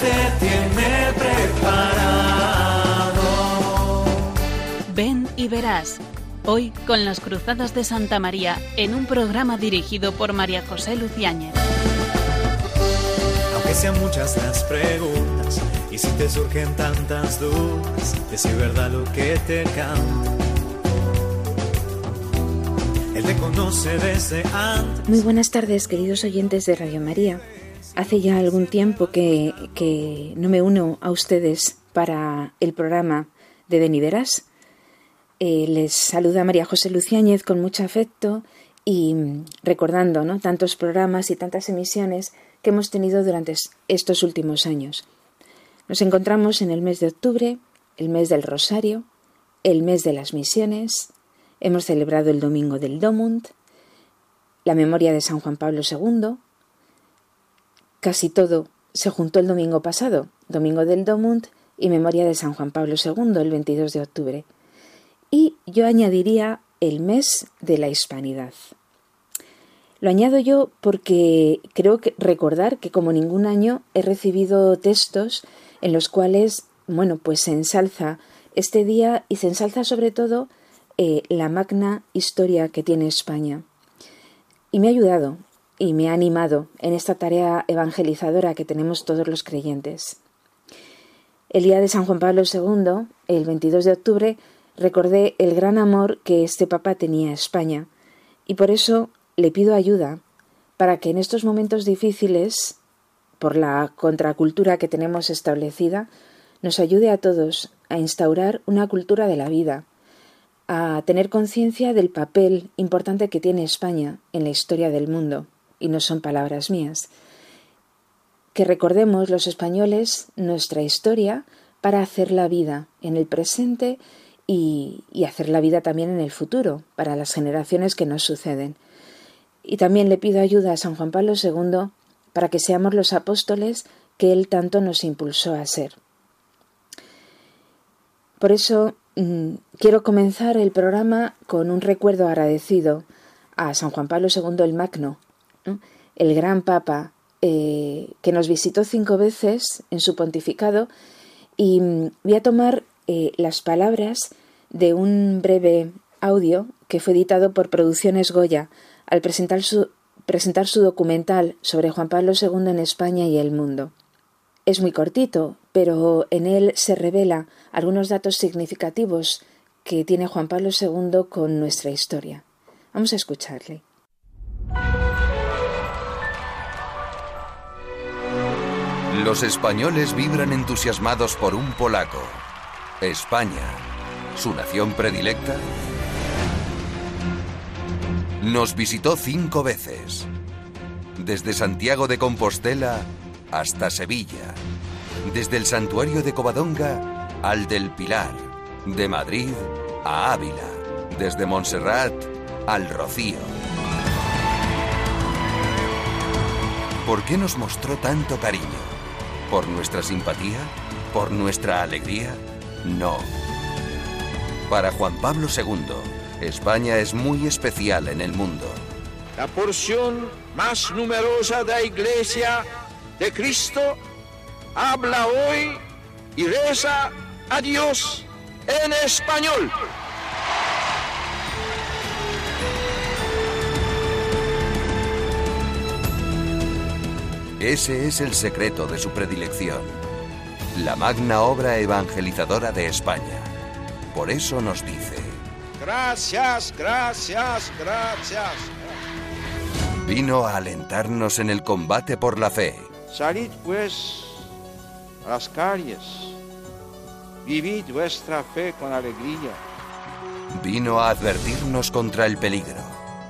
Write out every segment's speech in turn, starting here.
Te tiene preparado. Ven y verás. Hoy con las Cruzadas de Santa María en un programa dirigido por María José Luciáñez. Aunque sean muchas las preguntas y si te surgen tantas dudas, es verdad lo que te canto. Él te conoce desde antes. Muy buenas tardes, queridos oyentes de Radio María. Hace ya algún tiempo que, no me uno a ustedes para el programa de Ven y Verás eh, les saluda María José Luciáñez con mucho afecto y recordando ¿no? tantos programas y tantas emisiones que hemos tenido durante estos últimos años. Nos encontramos en el mes de octubre, el mes del Rosario, el mes de las misiones, hemos celebrado el Domingo del Domund, la memoria de San Juan Pablo II, casi todo se juntó el domingo pasado, Domingo del Domund y memoria de San Juan Pablo II, el 22 de octubre y yo añadiría el mes de la hispanidad. Lo añado yo porque creo que recordar que como ningún año he recibido textos en los cuales, bueno, pues se ensalza este día y se ensalza sobre todo eh, la magna historia que tiene España. Y me ha ayudado y me ha animado en esta tarea evangelizadora que tenemos todos los creyentes. El día de San Juan Pablo II, el 22 de octubre, recordé el gran amor que este Papa tenía a España y por eso le pido ayuda para que en estos momentos difíciles, por la contracultura que tenemos establecida, nos ayude a todos a instaurar una cultura de la vida, a tener conciencia del papel importante que tiene España en la historia del mundo, y no son palabras mías. Que recordemos los españoles nuestra historia para hacer la vida en el presente y, hacer la vida también en el futuro, para las generaciones que nos suceden. Y también le pido ayuda a San Juan Pablo II para que seamos los apóstoles que él tanto nos impulsó a ser. Por eso mm, quiero comenzar el programa con un recuerdo agradecido a San Juan Pablo II el Magno, el gran Papa eh, que nos visitó cinco veces en su pontificado y mm, voy a tomar eh, las palabras de un breve audio que fue editado por Producciones Goya al presentar su, presentar su documental sobre Juan Pablo II en España y el mundo. Es muy cortito, pero en él se revela algunos datos significativos que tiene Juan Pablo II con nuestra historia. Vamos a escucharle. Los españoles vibran entusiasmados por un polaco. España, su nación predilecta, nos visitó cinco veces, desde Santiago de Compostela hasta Sevilla, desde el santuario de Covadonga al del Pilar, de Madrid a Ávila, desde Montserrat al Rocío. ¿Por qué nos mostró tanto cariño? ¿Por nuestra simpatía? ¿Por nuestra alegría? No. Para Juan Pablo II, España es muy especial en el mundo. La porción más numerosa de la Iglesia de Cristo habla hoy y reza a Dios en español. Ese es el secreto de su predilección la magna obra evangelizadora de España. Por eso nos dice, Gracias, gracias, gracias. Vino a alentarnos en el combate por la fe. Salid pues a las calles, vivid vuestra fe con alegría. Vino a advertirnos contra el peligro.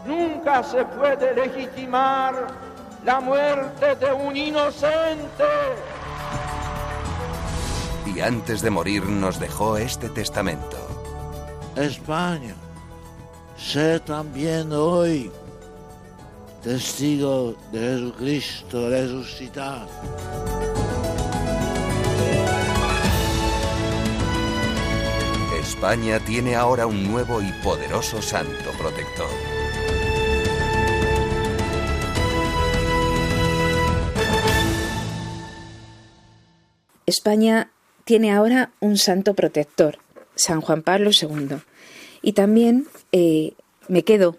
Nunca se puede legitimar la muerte de un inocente y antes de morir nos dejó este testamento. España, sé también hoy testigo de Jesucristo resucitado. España tiene ahora un nuevo y poderoso santo protector. España tiene ahora un santo protector, San Juan Pablo II. Y también eh, me quedo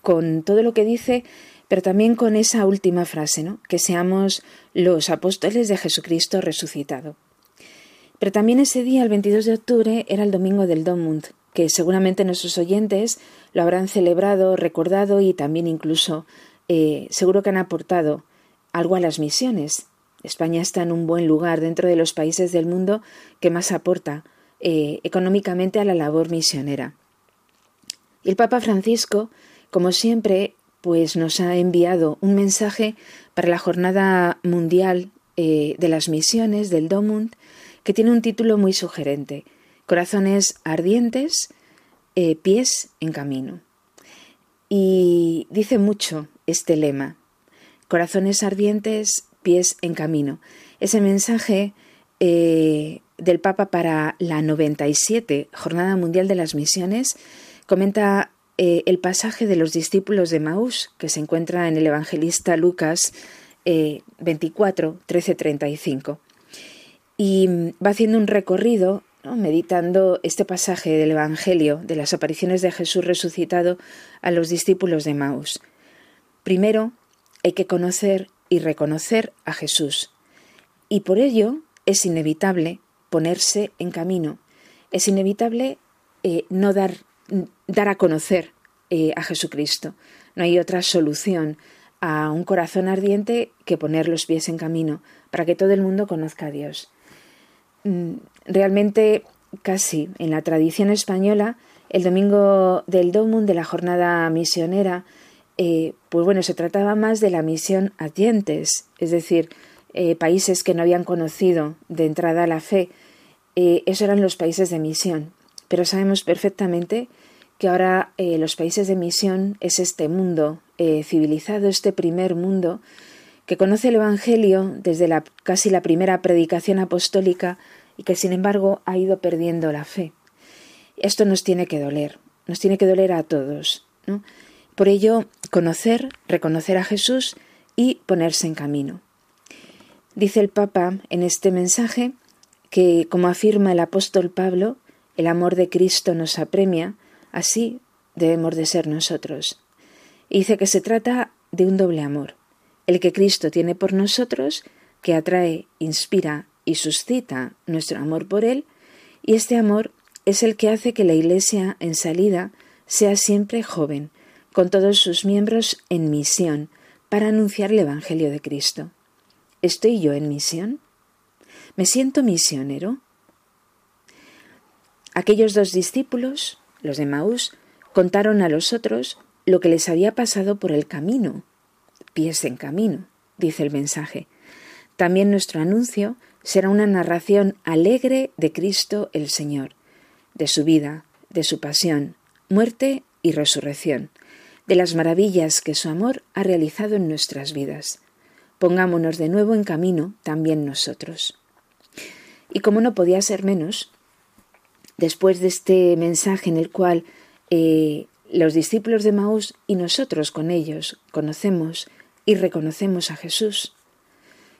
con todo lo que dice, pero también con esa última frase, ¿no? que seamos los apóstoles de Jesucristo resucitado. Pero también ese día, el 22 de octubre, era el domingo del Domund, que seguramente nuestros oyentes lo habrán celebrado, recordado y también incluso eh, seguro que han aportado algo a las misiones. España está en un buen lugar dentro de los países del mundo que más aporta eh, económicamente a la labor misionera. El Papa Francisco, como siempre, pues nos ha enviado un mensaje para la Jornada Mundial eh, de las Misiones del Domund, que tiene un título muy sugerente, Corazones ardientes, eh, pies en camino. Y dice mucho este lema, Corazones ardientes, pies en camino. Ese mensaje eh, del Papa para la 97 Jornada Mundial de las Misiones comenta eh, el pasaje de los discípulos de Maús que se encuentra en el evangelista Lucas 24, 13, 35. Y va haciendo un recorrido, meditando este pasaje del Evangelio de las apariciones de Jesús resucitado a los discípulos de Maús. Primero, hay que conocer y reconocer a Jesús. Y por ello es inevitable ponerse en camino. Es inevitable eh, no dar, dar, a conocer eh, a Jesucristo. No hay otra solución a un corazón ardiente que poner los pies en camino para que todo el mundo conozca a Dios. Mm, realmente casi en la tradición española, el domingo del Domum de la jornada misionera eh, pues bueno, se trataba más de la misión adyentes, es decir, eh, países que no habían conocido de entrada la fe. Eh, esos eran los países de misión. Pero sabemos perfectamente que ahora los países de misión es este mundo civilizado, este primer mundo que conoce el Evangelio desde la, casi la primera predicación apostólica y que sin embargo ha ido perdiendo la fe. Esto nos tiene que doler, nos tiene que doler a todos. ¿no? Por ello, conocer, reconocer a Jesús y ponerse en camino. Dice el Papa en este mensaje que, como afirma el apóstol Pablo, el amor de Cristo nos apremia, así debemos de ser nosotros. Dice que se trata de un doble amor, el que Cristo tiene por nosotros, que atrae, inspira y suscita nuestro amor por Él, y este amor es el que hace que la Iglesia en salida sea siempre joven, con todos sus miembros en misión para anunciar el Evangelio de Cristo. ¿Estoy yo en misión? ¿Me siento misionero? Aquellos dos discípulos, los de Maús, contaron a los otros lo que les había pasado por el camino. Pies en camino, dice el mensaje. También nuestro anuncio será una narración alegre de Cristo el Señor, de su vida, de su pasión, muerte y resurrección, de las maravillas que su amor ha realizado en nuestras vidas. Pongámonos de nuevo en camino también nosotros. Y como no podía ser menos, después de este mensaje en el cual eh, los discípulos de Maús y nosotros con ellos conocemos y reconocemos a Jesús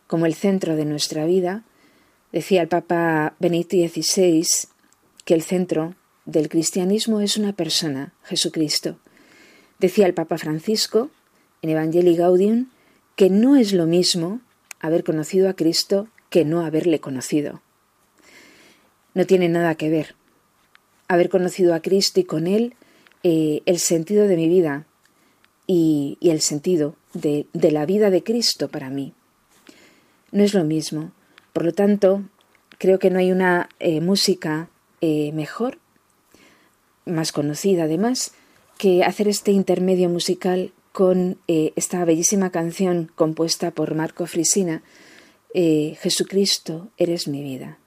como el centro de nuestra vida, decía el Papa Benito XVI que el centro del cristianismo es una persona, Jesucristo, Decía el Papa Francisco en Evangelii Gaudium que no es lo mismo haber conocido a Cristo que no haberle conocido. No tiene nada que ver. Haber conocido a Cristo y con Él eh, el sentido de mi vida y, el sentido de, la vida de Cristo para mí. No es lo mismo. Por lo tanto, creo que no hay una eh, música eh, mejor, más conocida además, que hacer este intermedio musical con eh, esta bellísima canción compuesta por Marco Frisina, eh, Jesucristo, eres mi vida.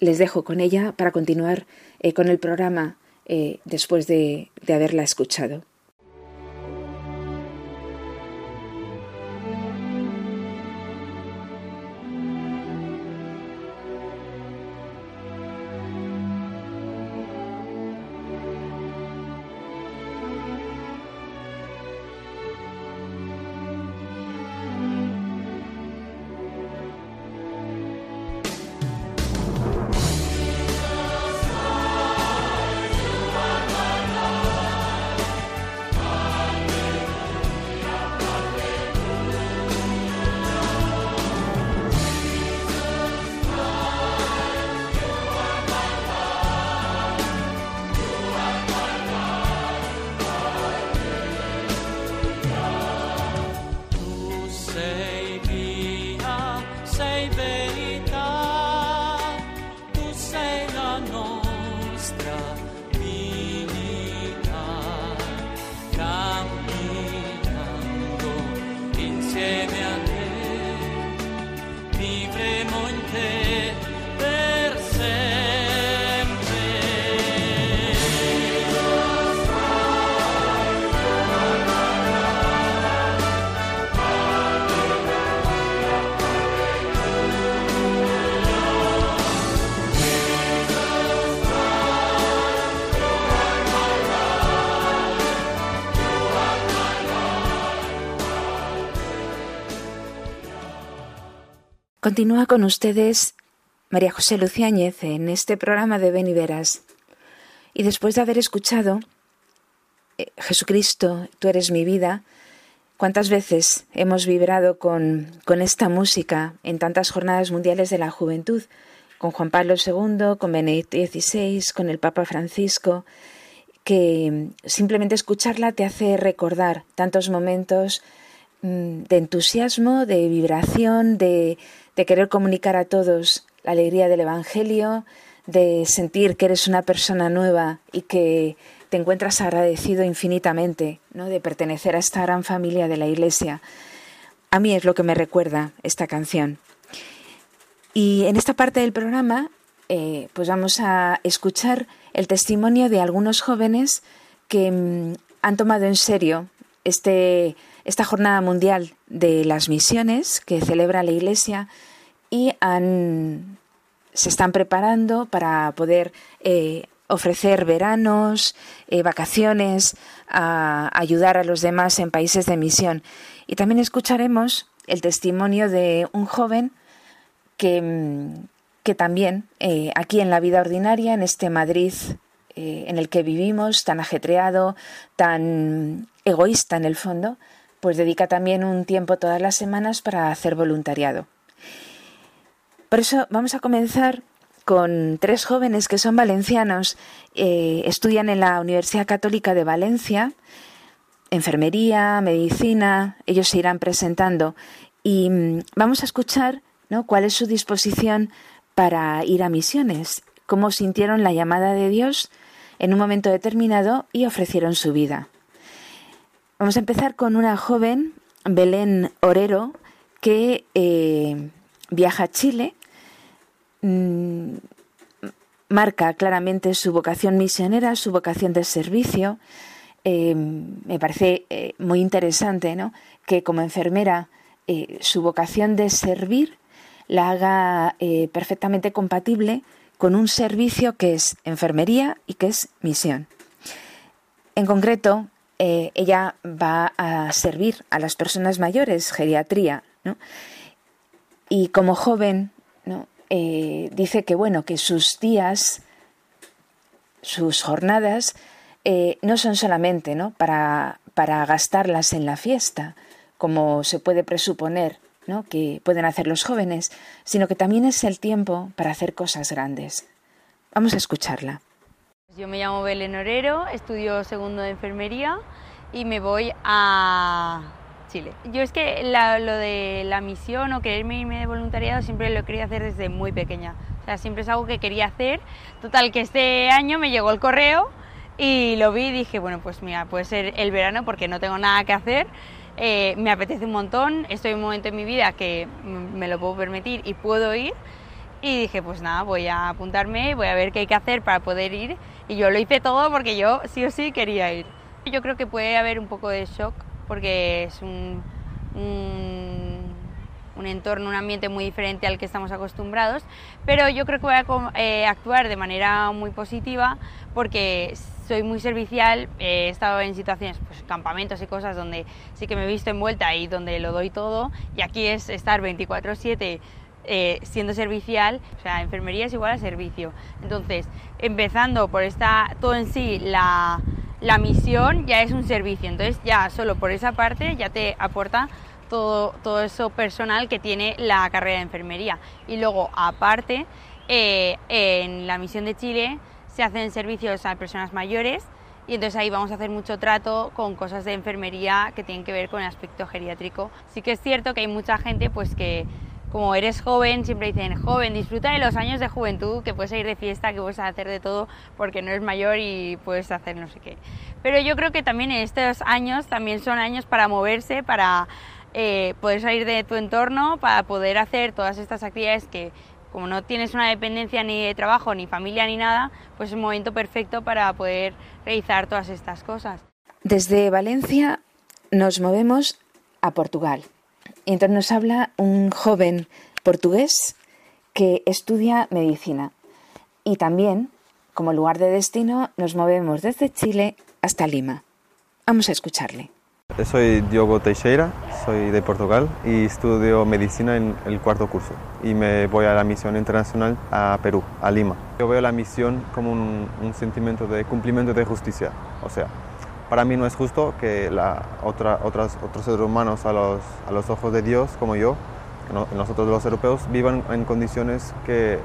Les dejo con ella para continuar eh, con el programa después de haberla escuchado. Continúa con ustedes María José Luciáñez en este programa de Ven y Verás. Y después de haber escuchado eh, Jesucristo, tú eres mi vida, ¿cuántas veces hemos vibrado con, con esta música en tantas jornadas mundiales de la juventud? Con Juan Pablo II, con Benedicto XVI, con el Papa Francisco, que simplemente escucharla te hace recordar tantos momentos mm, de entusiasmo, de vibración, de, de querer comunicar a todos la alegría del Evangelio, de sentir que eres una persona nueva y que te encuentras agradecido infinitamente ¿no? de pertenecer a esta gran familia de la Iglesia. A mí es lo que me recuerda esta canción. Y en esta parte del programa, eh, pues vamos a escuchar el testimonio de algunos jóvenes que mm, han tomado en serio este, esta jornada mundial de las misiones que celebra la Iglesia y se están preparando para poder eh, ofrecer veranos, eh, vacaciones, ayudar a los demás en países de misión. Y también escucharemos el testimonio de un joven que, que también eh, aquí en la vida ordinaria, en este Madrid en el que vivimos, tan ajetreado, tan egoísta en el fondo, pues dedica también un tiempo todas las semanas para hacer voluntariado. Por eso vamos a comenzar con tres jóvenes que son valencianos, eh, estudian en la Universidad Católica de Valencia, enfermería, medicina, ellos se irán presentando y mm, vamos a escuchar ¿no? cuál es su disposición para ir a misiones, cómo sintieron la llamada de Dios en un momento determinado y ofrecieron su vida. Vamos a empezar con una joven, Belén Orero, que eh, viaja a Chile Mm, marca claramente su vocación misionera, su vocación de servicio. Eh, me parece eh, muy interesante ¿no? que como enfermera su vocación de servir la haga perfectamente compatible con un servicio que es enfermería y que es misión. En concreto, ella va a servir a las personas mayores, geriatría, y como joven. Eh, dice que bueno, que sus días, sus jornadas, eh, no son solamente ¿no? Para, para gastarlas en la fiesta, como se puede presuponer ¿no? que pueden hacer los jóvenes, sino que también es el tiempo para hacer cosas grandes. Vamos a escucharla. Yo me llamo Belén Orero, estudio segundo de enfermería y me voy a Chile. Yo es que lo de la misión o quererme irme de voluntariado siempre lo querido hacer desde muy pequeña. O sea, siempre es algo que quería hacer. Total, que este año me llegó el correo y lo vi y dije, bueno, pues mira, puede ser el verano porque no tengo nada que hacer. Eh, me apetece un montón, estoy en un momento en mi vida que me lo puedo permitir y puedo ir. Y dije, pues nada, voy a apuntarme, voy a ver qué hay que hacer para poder ir. Y yo lo hice todo porque yo sí o sí quería ir. Yo creo que puede haber un poco de shock porque es un, un, entorno, un ambiente muy diferente al que estamos acostumbrados, pero yo creo que voy a eh, actuar de manera muy positiva porque soy muy servicial, he estado en situaciones, pues campamentos y cosas donde sí que me he visto envuelta y donde lo doy todo, y aquí es estar 24/7 eh, siendo servicial, o sea, enfermería es igual a servicio. Entonces, empezando por esta, todo en sí, la, la misión ya es un servicio, entonces ya solo por esa parte ya te aporta todo, todo eso personal que tiene la carrera de enfermería. Y luego, aparte, eh, en la misión de Chile se hacen servicios a personas mayores y entonces ahí vamos a hacer mucho trato con cosas de enfermería que tienen que ver con el aspecto geriátrico. Sí que es cierto que hay mucha gente pues que como eres joven, siempre dicen, joven, disfruta de los años de juventud, que puedes ir de fiesta, que puedes hacer de todo, porque no eres mayor y puedes hacer no sé qué. Pero yo creo que también estos años también son años para moverse, para eh, poder salir de tu entorno, para poder hacer todas estas actividades que como no tienes una dependencia ni de trabajo, ni familia, ni nada, pues es un momento perfecto para poder realizar todas estas cosas. Desde Valencia nos movemos a Portugal. Y entonces nos habla un joven portugués que estudia medicina. Y también, como lugar de destino, nos movemos desde Chile hasta Lima. Vamos a escucharle. Soy Diogo Teixeira, soy de Portugal y estudio medicina en el cuarto curso y me voy a la misión internacional a Perú, a Lima. Yo veo la misión como un, sentimiento de cumplimiento de justicia, o sea, para mí no es justo que la otra, otras, otros seres humanos a los, a los ojos de Dios, como yo, nosotros los europeos, vivan en condiciones que,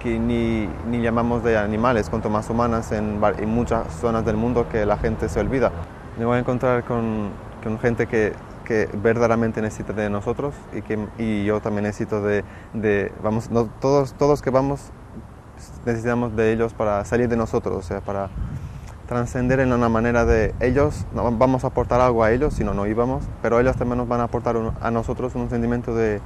que ni, ni, llamamos de animales, cuanto más humanas en, en muchas zonas del mundo que la gente se olvida. Me voy a encontrar con, con gente que, que, verdaderamente necesita de nosotros y, que, y yo también necesito de, de vamos, no, todos, todos que vamos necesitamos de ellos para salir de nosotros, o sea, para trascender en una manera de ellos, no vamos a aportar algo a ellos, si no, no íbamos, pero ellos también nos van a aportar a nosotros un sentimiento de,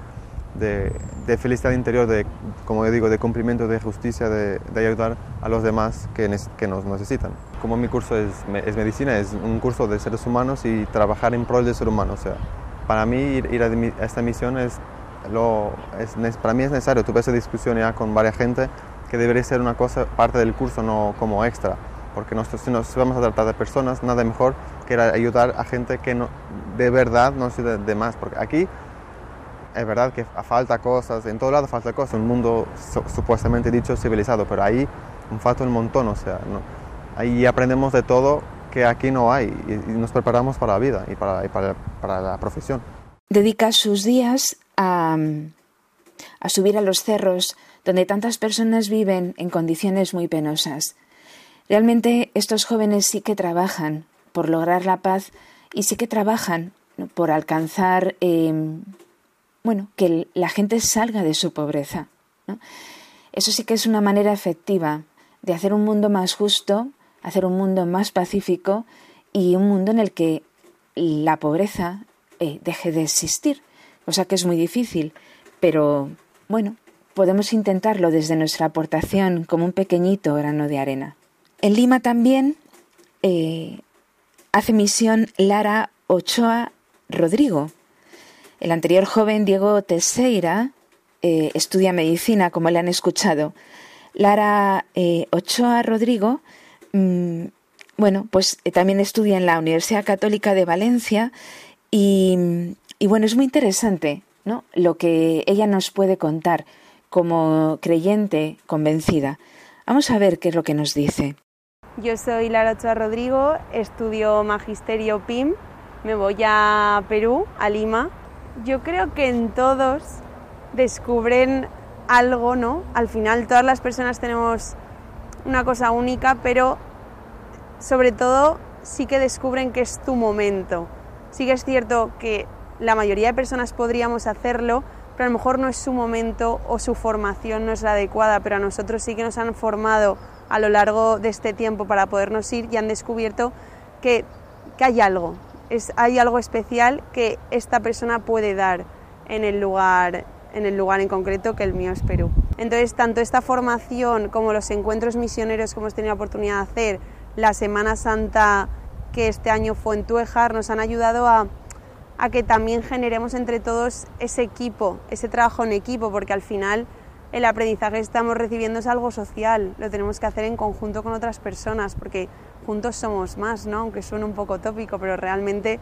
de, felicidad interior, de, como yo digo, de cumplimiento, de justicia, de, ayudar a los demás que, que, nos necesitan. Como mi curso es, es, medicina, es un curso de seres humanos y trabajar en pro del ser humano. O sea, para mí ir, a, esta misión es, lo, es, para mí es necesario. Tuve esa discusión ya con varias gente que debería ser una cosa, parte del curso, no como extra porque nosotros si nos vamos a tratar de personas, nada mejor que ayudar a gente que no, de verdad no sirve de más, porque aquí es verdad que falta cosas, en todo lado falta cosas, un mundo supuestamente dicho civilizado, pero ahí falta un montón, o sea, ahí aprendemos de todo que aquí no hay y, nos preparamos para la vida y para, para, para, la profesión. Dedica sus días a, a subir a los cerros donde tantas personas viven en condiciones muy penosas. Realmente estos jóvenes sí que trabajan por lograr la paz y sí que trabajan por alcanzar, em, bueno, que la gente salga de su pobreza. Eso sí que es una manera efectiva de hacer un mundo más justo, hacer un mundo más pacífico y un mundo en el que la pobreza eh, deje de existir, cosa que es muy difícil, pero bueno, podemos intentarlo desde nuestra aportación como un pequeñito grano de arena. En Lima también eh, hace misión Lara Ochoa Rodrigo. El anterior joven Diego Teseira eh, estudia medicina, como le han escuchado. Lara eh, Ochoa Rodrigo, mm, bueno, pues también estudia en la Universidad Católica de Valencia y, y bueno, es muy interesante ¿no? lo que ella nos puede contar como creyente convencida. Vamos a ver qué es lo que nos dice. Yo soy Lara Ochoa Rodrigo, estudio Magisterio PIM, me voy a Perú, a Lima. Yo creo que en todos descubren algo, ¿no? Al final todas las personas tenemos una cosa única, pero sobre todo sí que descubren que es tu momento. Sí que es cierto que la mayoría de personas podríamos hacerlo, pero a lo mejor no es su momento o su formación no es la adecuada, pero a nosotros sí que nos han formado a lo largo de este tiempo para podernos ir y han descubierto que, hay algo, es, hay algo especial que esta persona puede dar en el lugar en el lugar en concreto que el mío es Perú. Entonces, tanto esta formación como los encuentros misioneros que hemos tenido la oportunidad de hacer, la Semana Santa que este año fue en Tuejar, nos han ayudado a, a que también generemos entre todos ese equipo, ese trabajo en equipo, porque al final el aprendizaje que estamos recibiendo es algo social, lo tenemos que hacer en conjunto con otras personas, porque juntos somos más, ¿no? aunque suene un poco tópico, pero realmente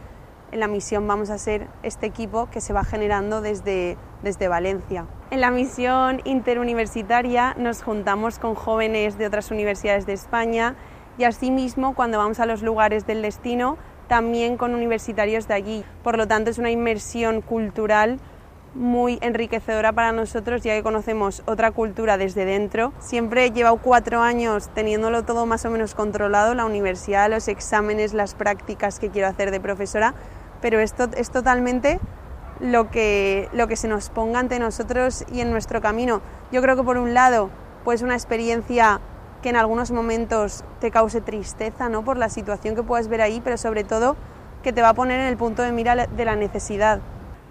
en la misión vamos a ser este equipo que se va generando desde, desde Valencia. En la misión interuniversitaria nos juntamos con jóvenes de otras universidades de España y asimismo cuando vamos a los lugares del destino también con universitarios de allí. Por lo tanto es una inmersión cultural muy enriquecedora para nosotros ya que conocemos otra cultura desde dentro. Siempre he llevado cuatro años teniéndolo todo más o menos controlado, la universidad, los exámenes, las prácticas que quiero hacer de profesora, pero esto es totalmente lo que, lo que se nos ponga ante nosotros y en nuestro camino. Yo creo que por un lado, pues una experiencia que en algunos momentos te cause tristeza ¿no? por la situación que puedas ver ahí, pero sobre todo que te va a poner en el punto de mira de la necesidad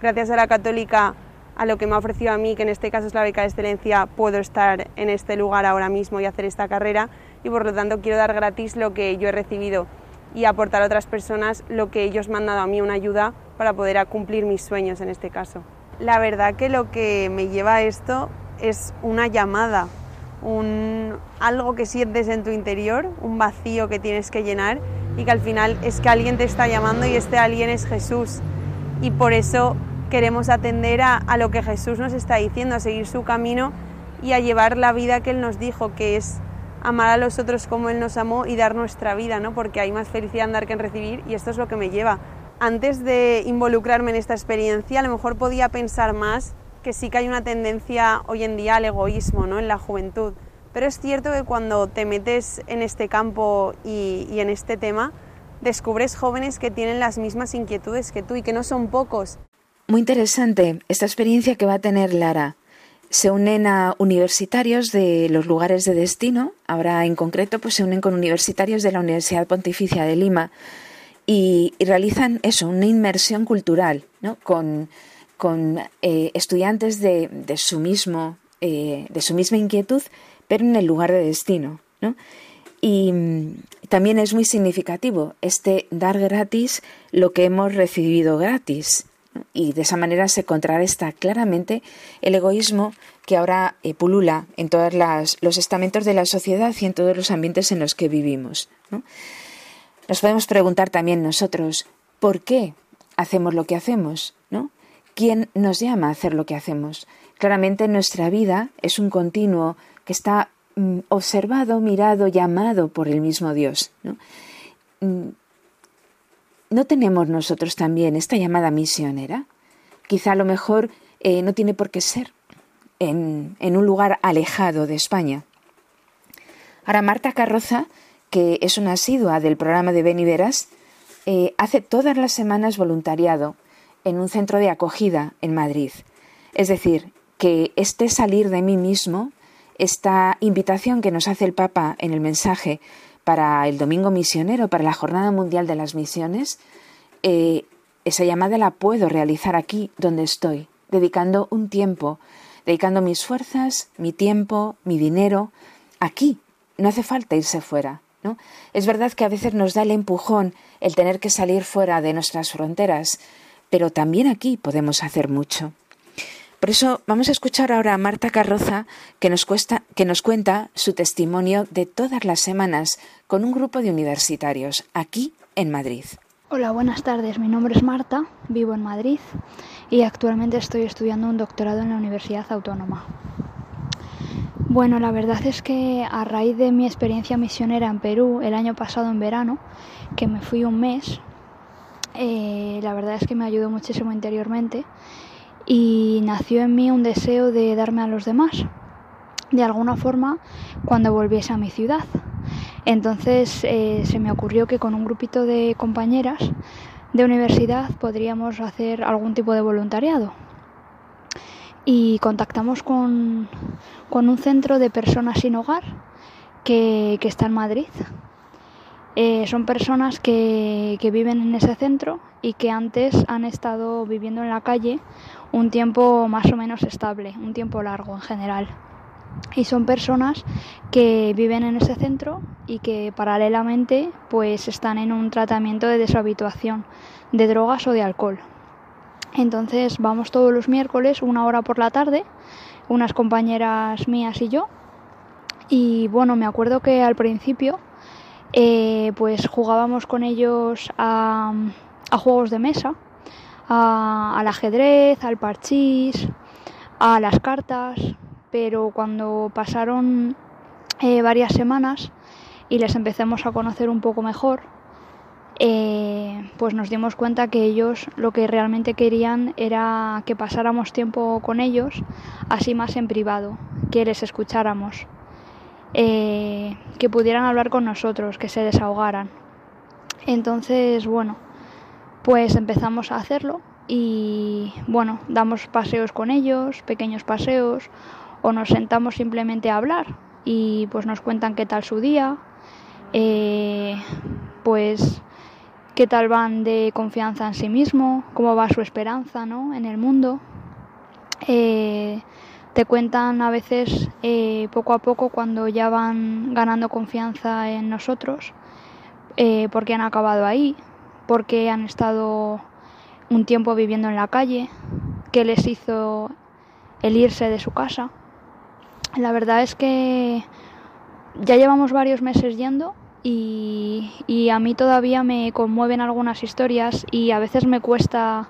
gracias a la católica, a lo que me ha ofrecido a mí, que en este caso es la beca de excelencia, puedo estar en este lugar ahora mismo y hacer esta carrera y por lo tanto quiero dar gratis lo que yo he recibido y aportar a otras personas lo que ellos me han dado a mí, una ayuda para poder cumplir mis sueños en este caso. La verdad que lo que me lleva a esto es una llamada, un, algo que sientes en tu interior, un vacío que tienes que llenar y que al final es que alguien te está llamando y este alguien es Jesús y por eso queremos atender a, lo que Jesús nos está diciendo, a seguir su camino y a llevar la vida que Él nos dijo, que es amar a los otros como Él nos amó y dar nuestra vida, ¿no? porque hay más felicidad en dar que en recibir y esto es lo que me lleva. Antes de involucrarme en esta experiencia, a lo mejor podía pensar más que sí que hay una tendencia hoy en día al egoísmo ¿no? en la juventud. Pero es cierto que cuando te metes en este campo y en este tema, descubres jóvenes que tienen las mismas inquietudes que tú y que no son pocos. Muy interesante esta experiencia que va a tener Lara. Se unen a universitarios de los lugares de destino, ahora en concreto pues se unen con universitarios de la Universidad Pontificia de Lima y, realizan eso, una inmersión cultural, ¿no? con, con eh, estudiantes de, de, su mismo, eh, de su misma inquietud, pero en el lugar de destino. ¿no? Y también es muy significativo este dar gratis lo que hemos recibido gratis. Y de esa manera se contrarresta claramente el egoísmo que ahora eh, pulula en todos los estamentos de la sociedad y en todos los ambientes en los que vivimos. ¿no? Nos podemos preguntar también nosotros, ¿por qué hacemos lo que hacemos? ¿no? ¿Quién nos llama a hacer lo que hacemos? Claramente nuestra vida es un continuo que está mm, observado, mirado, llamado por el mismo Dios. ¿no? ¿No tenemos nosotros también esta llamada misionera? Quizá a lo mejor eh, no tiene por qué ser en, un lugar alejado de España. Ahora, Marta Carroza, que es una asidua del programa de Beni Veras, eh, hace todas las semanas voluntariado en un centro de acogida en Madrid. Es decir, que este salir de mí mismo, esta invitación que nos hace el Papa en el mensaje para el Domingo Misionero, para la Jornada Mundial de las Misiones, eh, esa llamada la puedo realizar aquí donde estoy, dedicando un tiempo, dedicando mis fuerzas, mi tiempo, mi dinero, aquí. No hace falta irse fuera. ¿no? Es verdad que a veces nos da el empujón el tener que salir fuera de nuestras fronteras, pero también aquí podemos hacer mucho. Por eso vamos a escuchar ahora a Marta Carroza, que nos, cuesta, que nos cuenta su testimonio de todas las semanas con un grupo de universitarios aquí en Madrid. Hola, buenas tardes. Mi nombre es Marta, vivo en Madrid y actualmente estoy estudiando un doctorado en la Universidad Autónoma. Bueno, la verdad es que a raíz de mi experiencia misionera en Perú el año pasado en verano, que me fui un mes, eh, la verdad es que me ayudó muchísimo interiormente y nació en mí un deseo de darme a los demás, de alguna forma, cuando volviese a mi ciudad. Entonces eh, se me ocurrió que con un grupito de compañeras de universidad podríamos hacer algún tipo de voluntariado. Y contactamos con, con un centro de personas sin hogar que, que está en Madrid. Eh, son personas que, que viven en ese centro y que antes han estado viviendo en la calle un tiempo más o menos estable, un tiempo largo en general. Y son personas que viven en ese centro y que paralelamente pues están en un tratamiento de deshabituación de drogas o de alcohol. Entonces vamos todos los miércoles, una hora por la tarde, unas compañeras mías y yo. Y bueno, me acuerdo que al principio eh, pues jugábamos con ellos a, a juegos de mesa al ajedrez, al parchís, a las cartas, pero cuando pasaron eh, varias semanas y les empezamos a conocer un poco mejor, eh, pues nos dimos cuenta que ellos lo que realmente querían era que pasáramos tiempo con ellos, así más en privado, que les escucháramos, eh, que pudieran hablar con nosotros, que se desahogaran. Entonces, bueno, pues empezamos a hacerlo y bueno, damos paseos con ellos, pequeños paseos, o nos sentamos simplemente a hablar y pues nos cuentan qué tal su día, eh, pues qué tal van de confianza en sí mismo, cómo va su esperanza ¿no? en el mundo. Eh, te cuentan a veces eh, poco a poco cuando ya van ganando confianza en nosotros, porque han acabado ahí, porque han estado un tiempo viviendo en la calle, que les hizo el irse de su casa. La verdad es que ya llevamos varios meses yendo y, a mí todavía me conmueven algunas historias y a veces me cuesta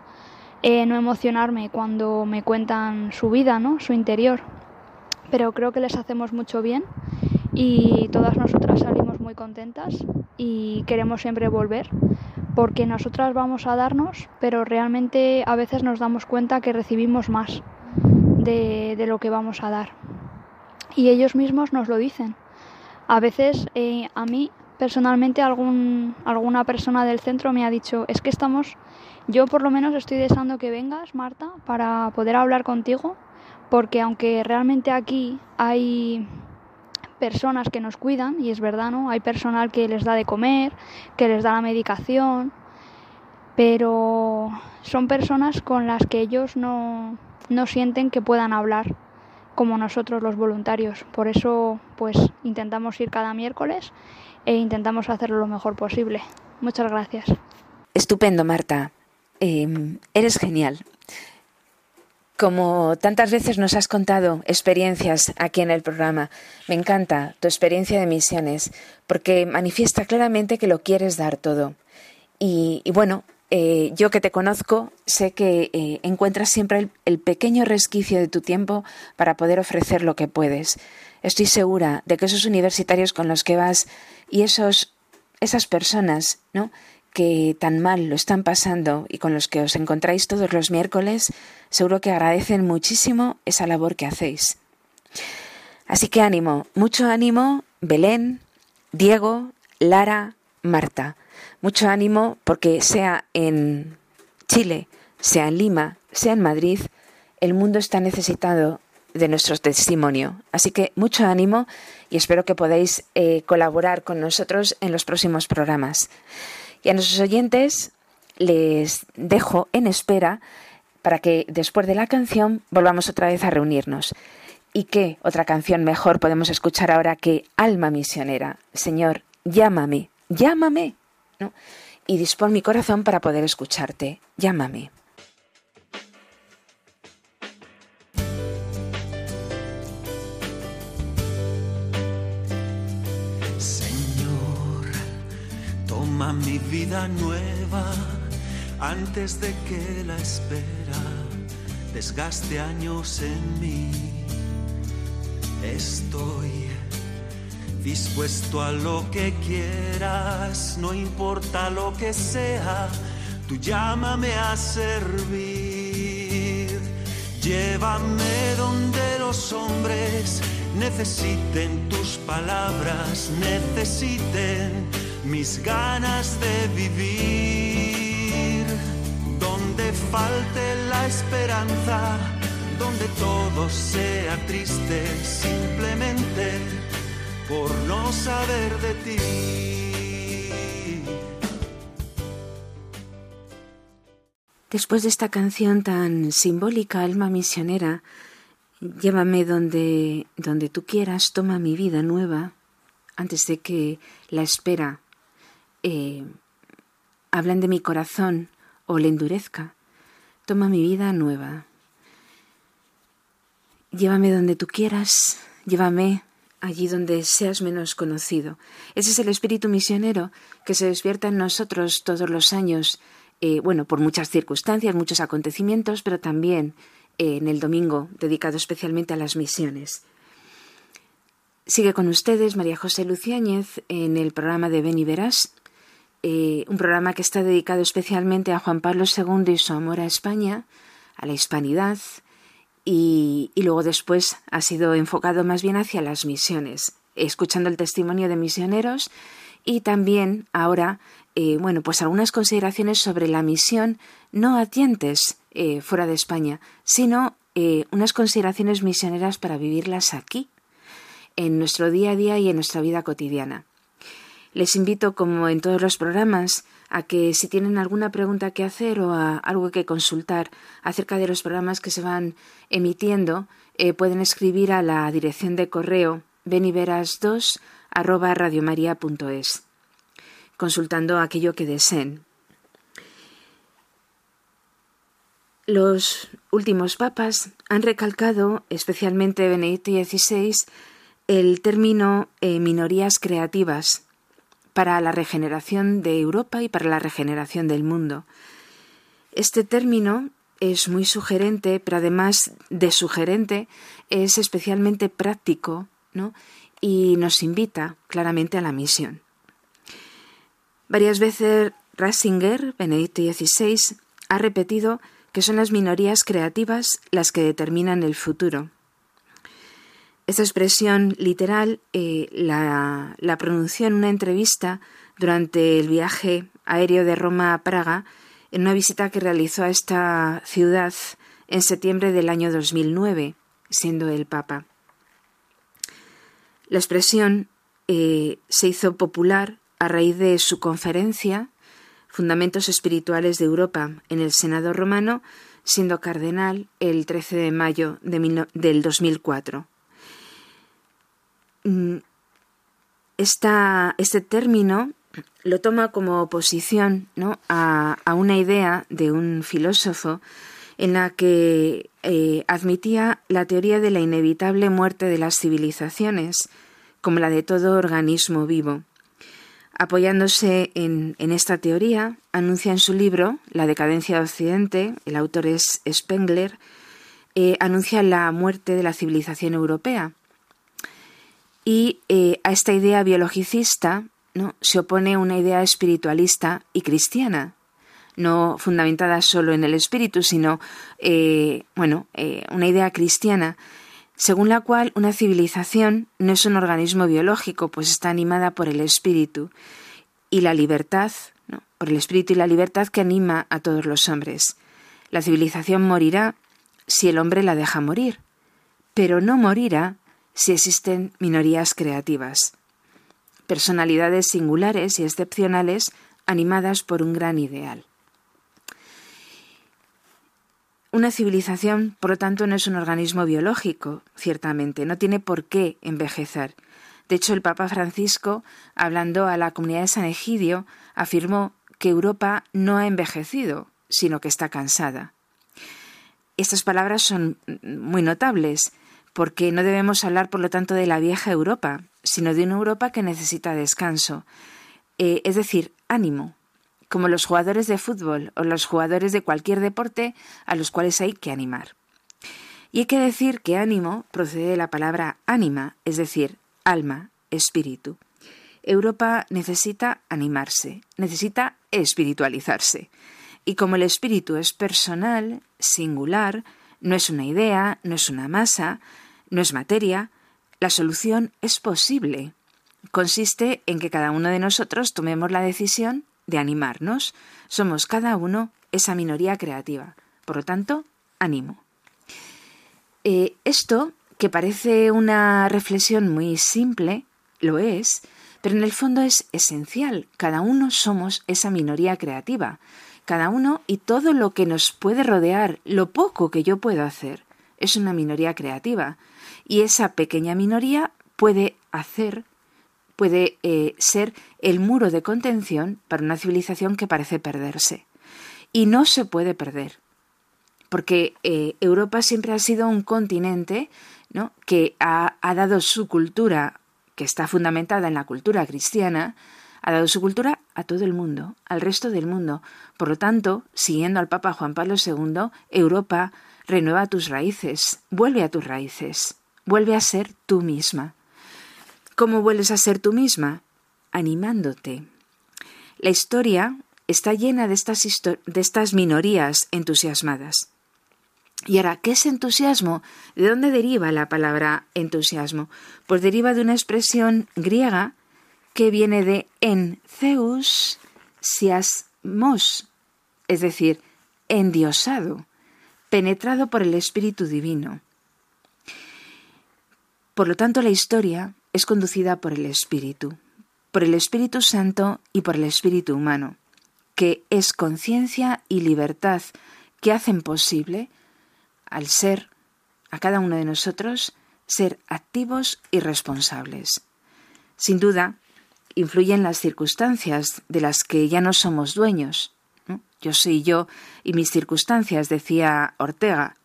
eh, no emocionarme cuando me cuentan su vida, ¿no? su interior. Pero creo que les hacemos mucho bien y todas nosotras salimos muy contentas y queremos siempre volver porque nosotras vamos a darnos, pero realmente a veces nos damos cuenta que recibimos más de, lo que vamos a dar. Y ellos mismos nos lo dicen. A veces eh, a mí personalmente algún, alguna persona del centro me ha dicho, es que estamos, yo por lo menos estoy deseando que vengas, Marta, para poder hablar contigo, porque aunque realmente aquí hay personas que nos cuidan, y es verdad, ¿no? Hay personal que les da de comer, que les da la medicación, pero son personas con las que ellos no, no sienten que puedan hablar como nosotros los voluntarios. Por eso, pues intentamos ir cada miércoles e intentamos hacerlo lo mejor posible. Muchas gracias. Estupendo, Marta. Em, eres genial. Como tantas veces nos has contado experiencias aquí en el programa, me encanta tu experiencia de misiones porque manifiesta claramente que lo quieres dar todo. Y, bueno, eh, yo que te conozco, sé que eh, encuentras siempre el, el, pequeño resquicio de tu tiempo para poder ofrecer lo que puedes. Estoy segura de que esos universitarios con los que vas y esos, esas personas, ¿no? Que tan mal lo están pasando y con los que os encontráis todos los miércoles, seguro que agradecen muchísimo esa labor que hacéis. Así que ánimo, mucho ánimo, Belén, Diego, Lara, Marta. Mucho ánimo porque sea en Chile, sea en Lima, sea en Madrid, el mundo está necesitado de nuestro testimonio. Así que mucho ánimo y espero que podáis eh, colaborar con nosotros en los próximos programas. Y a nuestros oyentes les dejo en espera para que después de la canción volvamos otra vez a reunirnos. ¿Y qué otra canción mejor podemos escuchar ahora que Alma Misionera? Señor, llámame, llámame. ¿no? Y dispón mi corazón para poder escucharte. Llámame. Mi vida nueva antes de que la espera desgaste años en mí. Estoy dispuesto a lo que quieras, no importa lo que sea, tú llámame a servir. Llévame donde los hombres necesiten tus palabras, necesiten mis ganas de vivir, donde falte la esperanza, donde todo sea triste simplemente por no saber de ti. Después de esta canción tan simbólica, alma misionera, llévame donde, donde tú quieras, toma mi vida nueva, antes de que la espera eh, hablan de mi corazón o le endurezca. Toma mi vida nueva. Llévame donde tú quieras, llévame allí donde seas menos conocido. Ese es el espíritu misionero que se despierta en nosotros todos los años, eh, bueno, por muchas circunstancias, muchos acontecimientos, pero también eh, en el domingo dedicado especialmente a las misiones. Sigue con ustedes María José Luciáñez en el programa de Ven y Verás eh, un programa que está dedicado especialmente a Juan Pablo II y su amor a España, a la hispanidad, y, luego después ha sido enfocado más bien hacia las misiones, escuchando el testimonio de misioneros y también ahora, eh, bueno, pues algunas consideraciones sobre la misión no a dientes eh, fuera de España, sino unas consideraciones misioneras para vivirlas aquí, en nuestro día a día y en nuestra vida cotidiana. Les invito, como en todos los programas, a que si tienen alguna pregunta que hacer o algo que consultar acerca de los programas que se van emitiendo, eh, pueden escribir a la dirección de correo beniveras2 arroba consultando aquello que deseen. Los últimos papas han recalcado, especialmente Benedicto XVI, el término eh, minorías creativas para la regeneración de Europa y para la regeneración del mundo. Este término es muy sugerente, pero además de sugerente, es especialmente práctico, ¿no? Y nos invita claramente a la misión. Varias veces Ratzinger, Benedicto XVI, ha repetido que son las minorías creativas las que determinan el futuro. Esta expresión literal eh, la, pronunció en una entrevista durante el viaje aéreo de Roma a Praga en una visita que realizó a esta ciudad en septiembre del año 2009, siendo el Papa. La expresión eh, se hizo popular a raíz de su conferencia Fundamentos Espirituales de Europa en el Senado romano, siendo cardenal el 13 de mayo de del 2004. Mm, este término lo toma como oposición a, una idea de un filósofo en la que eh, admitía la teoría de la inevitable muerte de las civilizaciones, como la de todo organismo vivo. Apoyándose en, esta teoría, anuncia en su libro La decadencia de Occidente, el autor es Spengler, eh, anuncia la muerte de la civilización europea. Y eh, a esta idea biologicista ¿no? se opone una idea espiritualista y cristiana, no fundamentada solo en el espíritu, sino eh, bueno, eh, una idea cristiana, según la cual una civilización no es un organismo biológico, pues está animada por el espíritu y la libertad, por el espíritu y la libertad que anima a todos los hombres. La civilización morirá si el hombre la deja morir, pero no morirá si existen minorías creativas personalidades singulares y excepcionales animadas por un gran ideal. Una civilización, por lo tanto, no es un organismo biológico, ciertamente, no tiene por qué envejecer. De hecho, el Papa Francisco, hablando a la comunidad de San Egidio, afirmó que Europa no ha envejecido, sino que está cansada. Estas palabras son muy notables, porque no debemos hablar, por lo tanto, de la vieja Europa, sino de una Europa que necesita descanso, eh, es decir, ánimo, como los jugadores de fútbol o los jugadores de cualquier deporte a los cuales hay que animar. Y hay que decir que ánimo procede de la palabra ánima, es decir, alma, espíritu. Europa necesita animarse, necesita espiritualizarse. Y como el espíritu es personal, singular, no es una idea, no es una masa, no es materia, la solución es posible. Consiste en que cada uno de nosotros tomemos la decisión de animarnos. Somos cada uno esa minoría creativa. Por lo tanto, ánimo. Eh, esto, que parece una reflexión muy simple, lo es, pero en el fondo es esencial. Cada uno somos esa minoría creativa. Cada uno y todo lo que nos puede rodear, lo poco que yo puedo hacer, es una minoría creativa y esa pequeña minoría puede hacer, puede eh, ser el muro de contención para una civilización que parece perderse. Y no se puede perder, porque eh, Europa siempre ha sido un continente ¿no? que ha, ha dado su cultura, que está fundamentada en la cultura cristiana, ha dado su cultura a todo el mundo, al resto del mundo. Por lo tanto, siguiendo al Papa Juan Pablo II, Europa renueva tus raíces, vuelve a tus raíces. Vuelve a ser tú misma. ¿Cómo vuelves a ser tú misma? Animándote. La historia está llena de estas, minorías entusiasmadas. Y ahora, ¿qué es entusiasmo? ¿De dónde deriva la palabra entusiasmo? Pues deriva de una expresión griega que viene de en Zeus siasmos, es decir, endiosado, penetrado por el Espíritu Divino. Por lo tanto, la historia es conducida por el Espíritu, por el Espíritu Santo y por el Espíritu humano, que es conciencia y libertad que hacen posible al ser, a cada uno de nosotros, ser activos y responsables. Sin duda, influyen las circunstancias de las que ya no somos dueños. Yo soy yo y mis circunstancias, decía Ortega,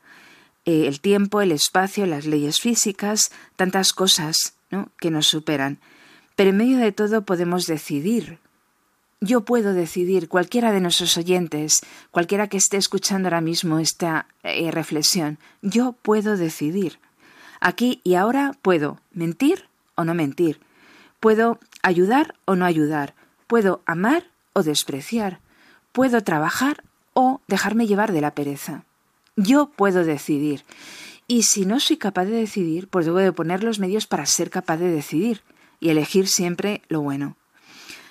eh, el tiempo, el espacio, las leyes físicas, tantas cosas que nos superan. Pero en medio de todo podemos decidir. yo puedo decidir, cualquiera de nuestros oyentes, cualquiera que esté escuchando ahora mismo esta eh, reflexión, yo puedo decidir. Aquí y ahora puedo mentir o no mentir, puedo ayudar o no ayudar, puedo amar o despreciar, puedo trabajar o dejarme llevar de la pereza. Yo puedo decidir. Y si no soy capaz de decidir, pues debo de poner los medios para ser capaz de decidir y elegir siempre lo bueno.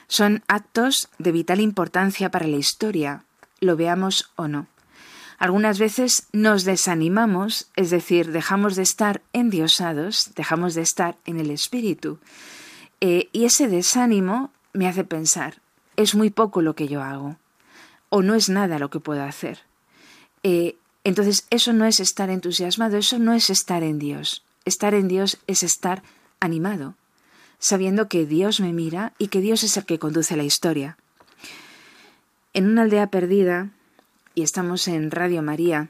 Son actos de vital importancia para la historia, lo veamos o no. Algunas veces nos desanimamos, es decir, dejamos de estar endiosados, dejamos de estar en el espíritu. Eh, y ese desánimo me hace pensar, es muy poco lo que yo hago, o no es nada lo que puedo hacer. Eh, entonces, eso no es estar entusiasmado, eso no es estar en Dios. Estar en Dios es estar animado, sabiendo que Dios me mira y que Dios es el que conduce la historia. En una aldea perdida, y estamos en Radio María,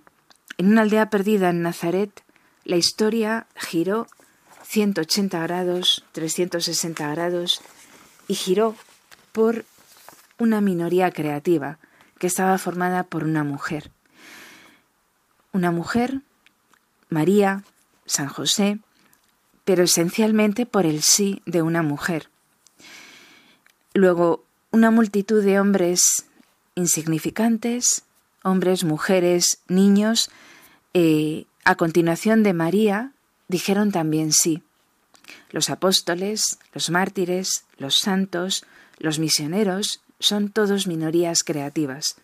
en una aldea perdida en Nazaret, la historia giró 180 grados, 360 grados, y giró por una minoría creativa que estaba formada por una mujer. Una mujer, María, San José, pero esencialmente por el sí de una mujer. Luego, una multitud de hombres insignificantes, hombres, mujeres, niños, eh, a continuación de María, dijeron también sí. Los apóstoles, los mártires, los santos, los misioneros, son todos minorías creativas.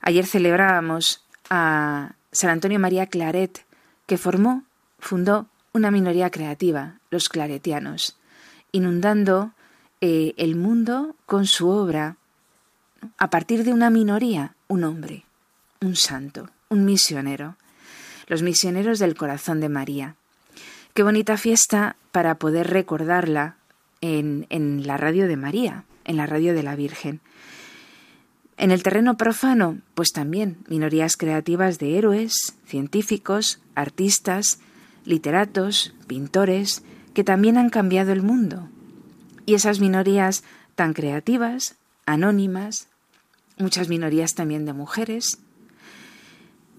Ayer celebrábamos a San Antonio María Claret, que formó, fundó una minoría creativa, los claretianos, inundando eh, el mundo con su obra, a partir de una minoría, un hombre, un santo, un misionero, los misioneros del corazón de María. Qué bonita fiesta para poder recordarla en, en la radio de María, en la radio de la Virgen. En el terreno profano, pues también minorías creativas de héroes, científicos, artistas, literatos, pintores, que también han cambiado el mundo. Y esas minorías tan creativas, anónimas, muchas minorías también de mujeres.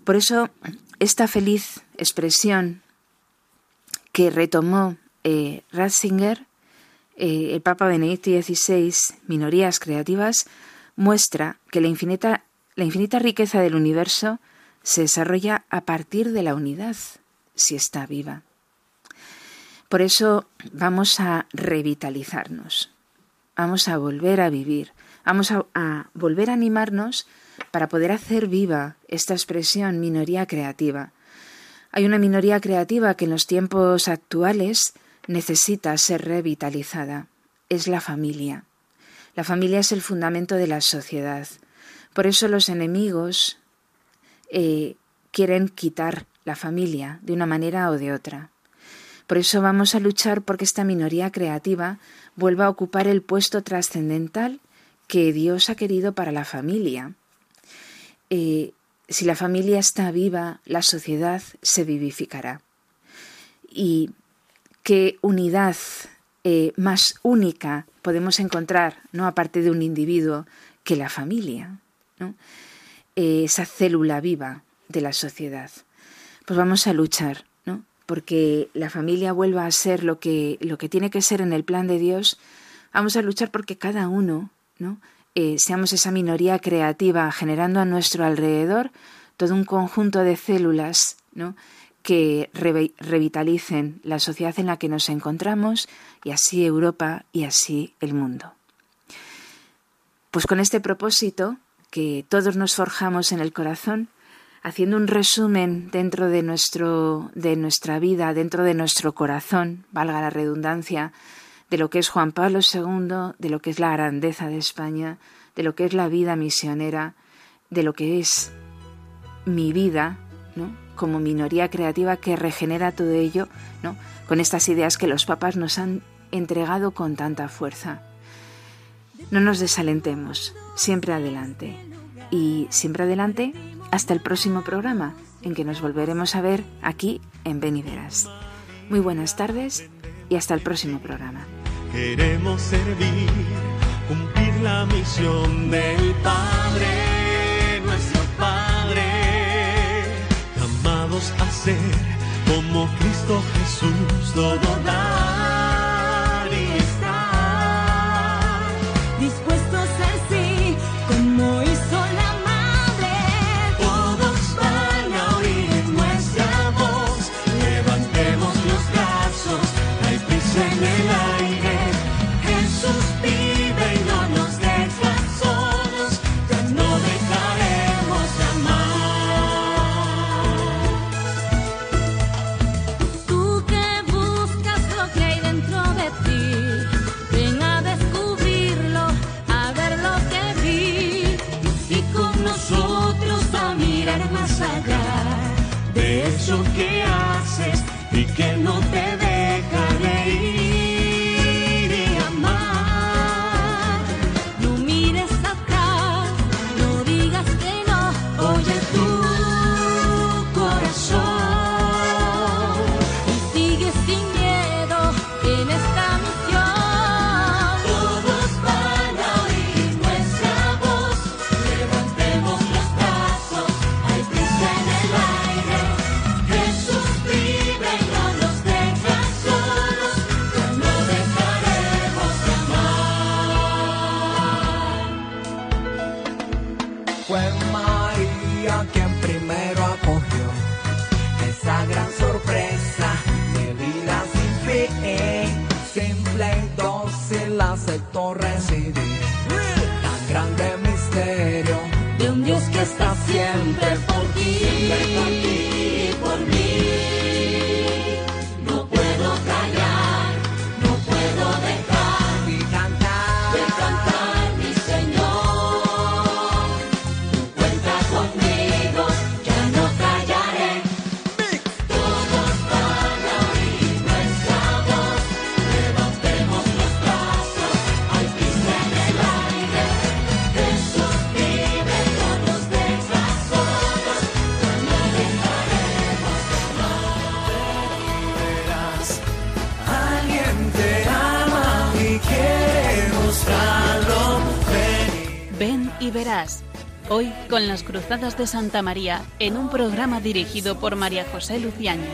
Por eso, esta feliz expresión que retomó eh, Ratzinger, eh, el Papa Benedicto XVI, minorías creativas, muestra que la infinita, la infinita riqueza del universo se desarrolla a partir de la unidad, si está viva. Por eso vamos a revitalizarnos, vamos a volver a vivir, vamos a, volver a animarnos para poder hacer viva esta expresión minoría creativa. Hay una minoría creativa que en los tiempos actuales necesita ser revitalizada. Es la familia. La familia es el fundamento de la sociedad. Por eso los enemigos eh, quieren quitar la familia, de una manera o de otra. Por eso vamos a luchar porque esta minoría creativa vuelva a ocupar el puesto trascendental que Dios ha querido para la familia. Si la familia está viva, la sociedad se vivificará. Y qué unidad eh, más única podemos encontrar, no aparte de un individuo, que la familia, eh, esa célula viva de la sociedad pues vamos a luchar, ¿no? Porque la familia vuelva a ser lo que, lo que tiene que ser en el plan de Dios. Vamos a luchar porque cada uno, ¿no? Seamos esa minoría creativa generando a nuestro alrededor todo un conjunto de células, que revitalicen la sociedad en la que nos encontramos y así Europa y así el mundo. Pues con este propósito que todos nos forjamos en el corazón, haciendo un resumen dentro de, nuestro, de nuestra vida, dentro de nuestro corazón, valga la redundancia, de lo que es Juan Pablo II, de lo que es la grandeza de España, de lo que es la vida misionera, de lo que es mi vida, ¿no? como minoría creativa que regenera todo ello, ¿no? con estas ideas que los papas nos han entregado con tanta fuerza. No nos desalentemos, siempre adelante. Y siempre adelante hasta el próximo programa, en que nos volveremos a ver aquí en Beniveras. Muy buenas tardes y hasta el próximo programa. Queremos servir, cumplir la misión del Padre, nuestro Padre. Llamados a ser como Cristo Jesús, todo da. simple y dócil acepto recibir. Hoy con las Cruzadas de Santa María, en un programa dirigido por María José Luciáñez.